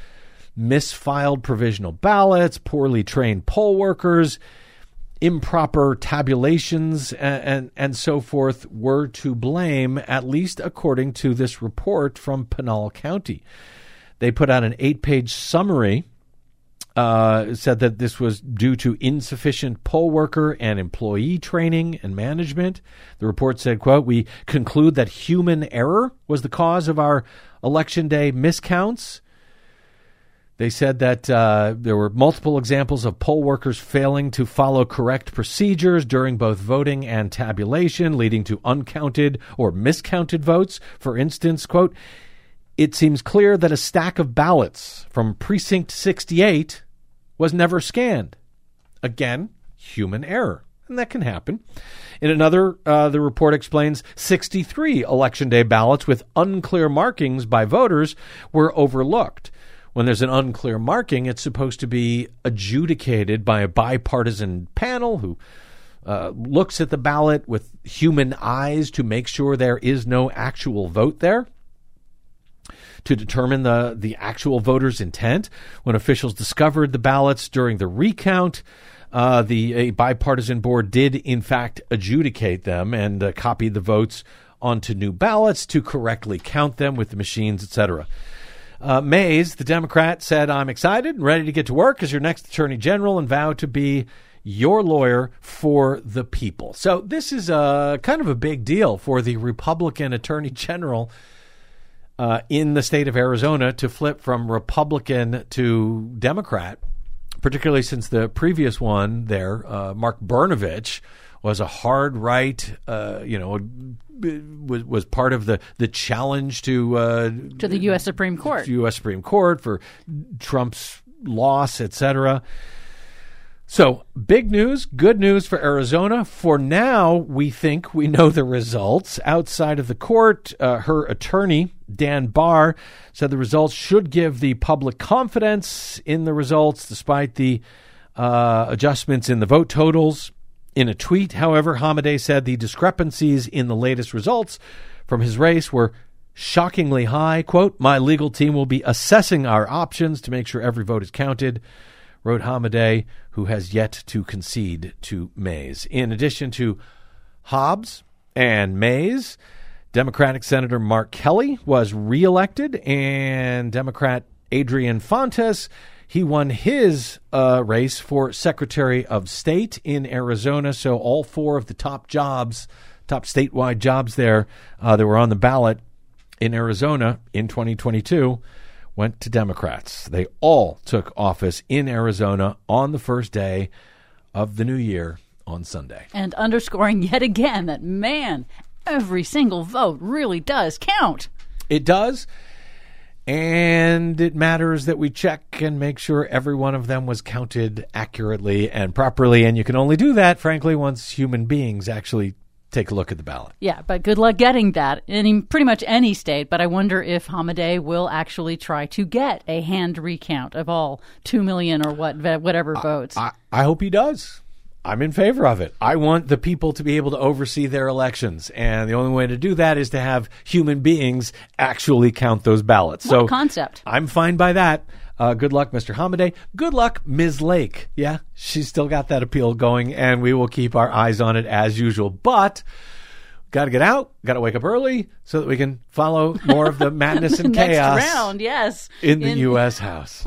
misfiled provisional ballots, poorly trained poll workers, improper tabulations, and, and, and so forth were to blame, at least according to this report from Pinal County. They put out an eight page summary uh, said that this was due to insufficient poll worker and employee training and management. The report said, quote, we conclude that human error was the cause of our election day miscounts. They said that uh, there were multiple examples of poll workers failing to follow correct procedures during both voting and tabulation, leading to uncounted or miscounted votes. For instance, quote, it seems clear that a stack of ballots from precinct 68 was never scanned. Again, human error. And that can happen. In another, uh, the report explains 63 Election Day ballots with unclear markings by voters were overlooked. When there's an unclear marking, it's supposed to be adjudicated by a bipartisan panel who uh, looks at the ballot with human eyes to make sure there is no actual vote there to determine the, the actual voter's intent. When officials discovered the ballots during the recount, uh, the a bipartisan board did in fact adjudicate them and uh, copied the votes onto new ballots to correctly count them with the machines, etc. Uh, Mayes, the Democrat, said, "I'm excited and ready to get to work as your next Attorney General and vow to be." Your lawyer for the people. So, this is a kind of a big deal for the Republican Attorney General uh, in the state of Arizona to flip from Republican to Democrat, particularly since the previous one there, uh, Mark Brnovich, was a hard right, uh, you know, was was part of the the challenge to uh, to the U.S. Supreme Court, U.S. Supreme Court for Trump's loss, etc. So, big news, good news for Arizona. For now, we think we know the results. Outside of the court, uh, her attorney, Dan Barr, said the results should give the public confidence in the results despite the uh, adjustments in the vote totals. In a tweet, however, Hamadeh said the discrepancies in the latest results from his race were shockingly high. Quote, My legal team will be assessing our options to make sure every vote is counted wrote Hamadeh, who has yet to concede to Mayes. In addition to Hobbs and Mayes, Democratic Senator Mark Kelly was reelected, and Democrat Adrian Fontes he won his uh, race for Secretary of State in Arizona. So all four of the top jobs, top statewide jobs there uh, that were on the ballot in Arizona in 2022 went to Democrats. They all took office in Arizona on the first day of the new year on Sunday. And underscoring yet again that, man, every single vote really does count. It does. And it matters that we check and make sure every one of them was counted accurately and properly. And you can only do that, frankly, once human beings actually take a look at the ballot. Yeah, but good luck getting that in pretty much any state. But I wonder if Hamadeh will actually try to get a hand recount of all two million or what whatever votes. I, I hope he does. I'm in favor of it. I want the people to be able to oversee their elections, and the only way to do that is to have human beings actually count those ballots. What so concept. I'm fine by that. Uh, good luck, Mr. Hamadeh. Good luck, Ms. Lake. Yeah, she's still got that appeal going, and we will keep our eyes on it as usual. But got to get out, got to wake up early so that we can follow more of the madness and Next chaos round, yes, in the U.S. House.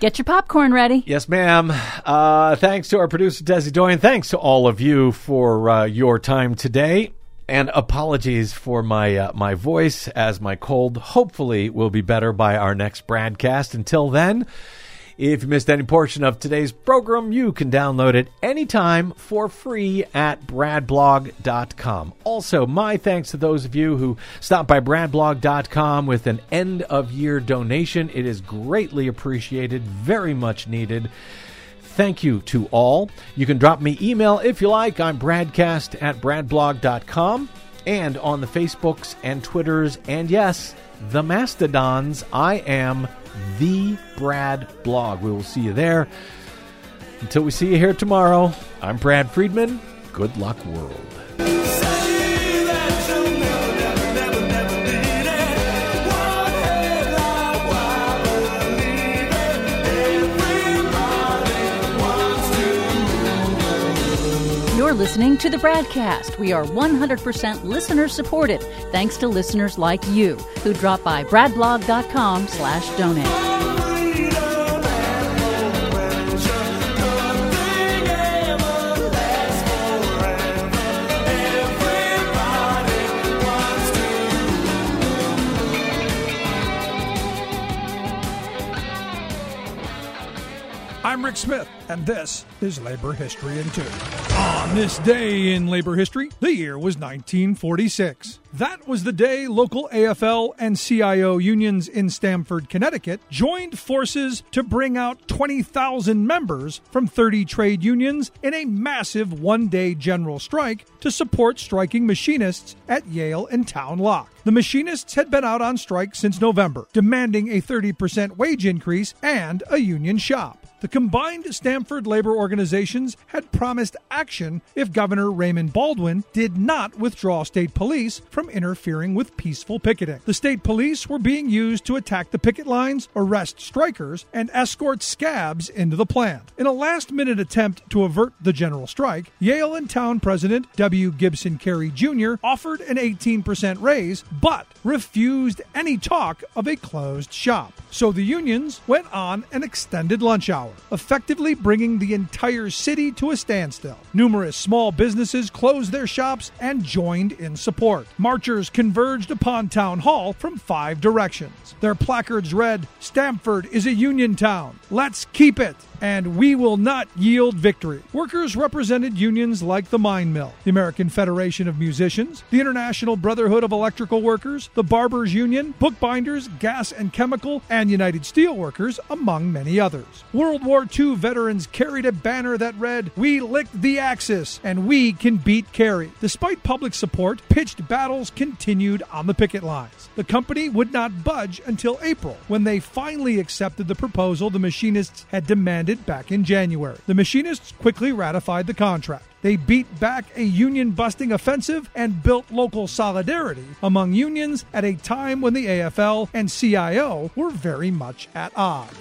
Get your popcorn ready. Yes, ma'am. Uh, thanks to our producer, Desi Doyen. Thanks to all of you for uh, your time today. And apologies for my uh, my voice as my cold hopefully will be better by our next broadcast. Until then, if you missed any portion of today's program, you can download it anytime for free at bradblog.com. Also, my thanks to those of you who stopped by bradblog.com with an end of year donation. It is greatly appreciated, very much needed. Thank you to all. You can drop me email if you like. I'm bradcast at bradblog.com and on the Facebooks and Twitters and yes, the Mastodons. I am the Brad Blog. We will see you there. Until we see you here tomorrow, I'm Brad Friedman. Good luck, world. Listening to the Bradcast. We are 100% listener supported, thanks to listeners like you who drop by bradblog.com slash donate. I'm Rick Smith, and this is Labor History in Two. On this day in labor history, the year was 1946. That was the day local AFL and CIO unions in Stamford, Connecticut joined forces to bring out 20,000 members from 30 trade unions in a massive one day general strike to support striking machinists at Yale and Towne Lock. The machinists had been out on strike since November, demanding a 30% wage increase and a union shop. The combined Stamford labor organizations had promised action if Governor Raymond Baldwin did not withdraw state police from interfering with peaceful picketing. The state police were being used to attack the picket lines, arrest strikers, and escort scabs into the plant. In a last minute attempt to avert the general strike, Yale and Towne president W. Gibson Carey Jr. offered an 18% raise, but refused any talk of a closed shop. So the unions went on an extended lunch hour. hour, effectively bringing the entire city to a standstill. Numerous small businesses closed their shops and joined in support. Marchers converged upon Town Hall from five directions. Their placards read, Stamford is a union town. Let's keep it and we will not yield victory. Workers represented unions like the Mine Mill, the American Federation of Musicians, the International Brotherhood of Electrical Workers, the Barbers Union, Bookbinders, Gas and Chemical, and United Steelworkers, among many others. World War II veterans carried a banner that read, We licked the Axis, and we can beat Carey. Despite public support, pitched battles continued on the picket lines. The company would not budge until April, when they finally accepted the proposal the machinists had demanded back in January. The machinists quickly ratified the contract. They beat back a union busting offensive and built local solidarity among unions at a time when the AFL and CIO were very much at odds.